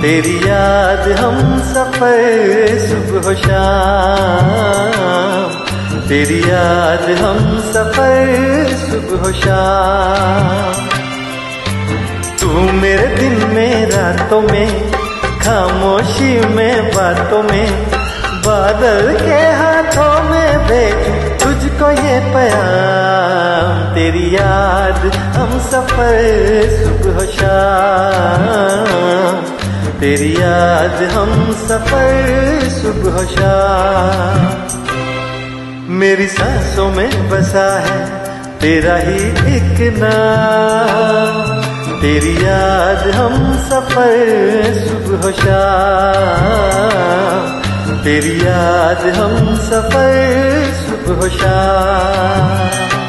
तेरी याद हम सफ़र सुबह शाम। तेरी याद हम सफ़र सुबह शाम। तू मेरे दिन में, रातों में, खामोशी में, बातों में, बादल के हाथों में भेज तुझको ये प्याम तेरी याद हम सफ़र सुबह शाम। तेरी याद हम सफ़र, सुबह शाम। मेरी सांसों में बसा है तेरा ही एक नाम। तेरी याद हम सफ़र, सुबह शाम। तेरी याद हम सफ़र, सुबह शाम।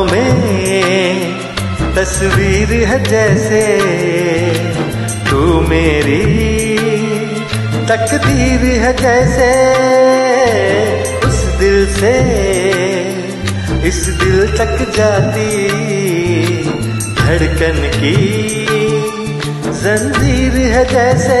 आँखों में तस्वीर है जैसे तू मेरी तकदीर है जैसे उस दिल से इस दिल तक जाती धड़कन की जंजीर है जैसे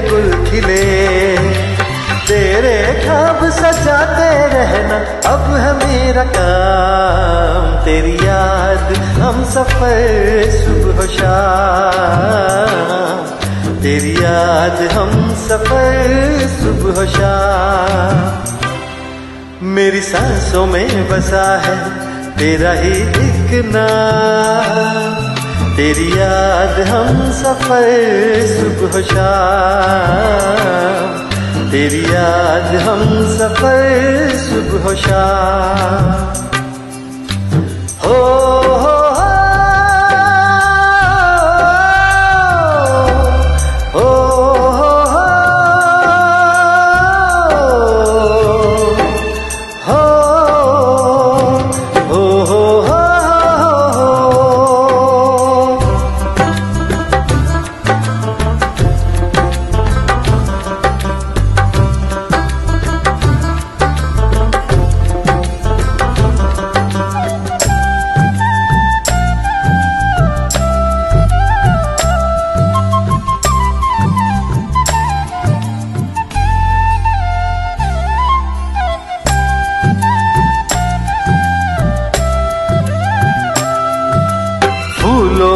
गुल खिले तेरे खाब सजाते रहना, अब है मेरा काम। तेरी याद हम सफ़र, सुबह शाम। तेरी याद हम सफ़र, सुबह शाम। मेरी सांसों में बसा है, तेरा ही नाम। तेरी याद हम सफ़र सुबह शाम। तेरी याद हम सफ़र सुबह शाम। हो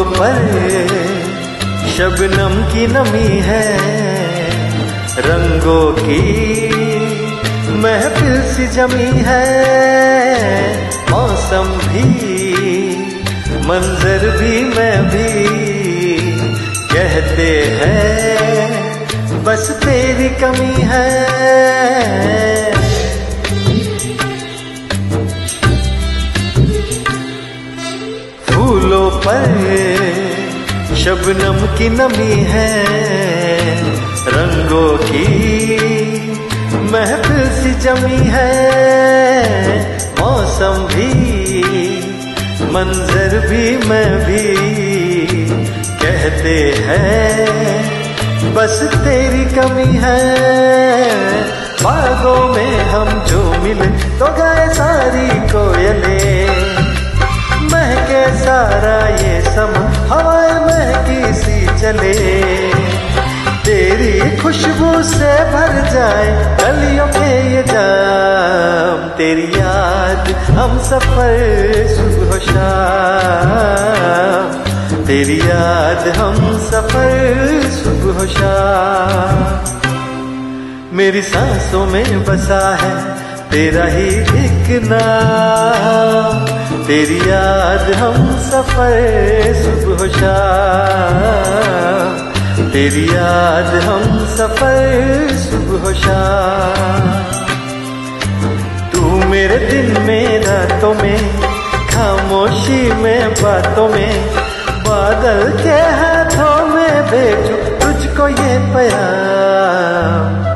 पर शबनम की नमी है, रंगों की महफिल सी जमी है। मौसम भी, मंजर भी, मैं भी कहते हैं, बस तेरी कमी है। पर शबनम की नमी है, रंगों की महफिल सी जमी है। मौसम भी, मंजर भी, मैं भी कहते हैं, बस तेरी कमी है। बागों में हम जो मिले तो गए सारी कोयले। महके सारा ये सम, हवाएँ महकी सी चले। तेरी खुशबू से भर जाए, गलियों के ये जाम। तेरी याद हम सफ़र, सुबह शाम। तेरी याद हम सफ़र, सुबह शाम। मेरी सांसों में बसा है तेरा ही एक नाम, तेरी याद हम सफ़र सुबह शाम। तेरी याद हम सफ़र सुबह शाम। तू मेरे दिन में रातों में, खामोशी में बातों में, बादल के हाथों में भेजू तुझको ये प्यार।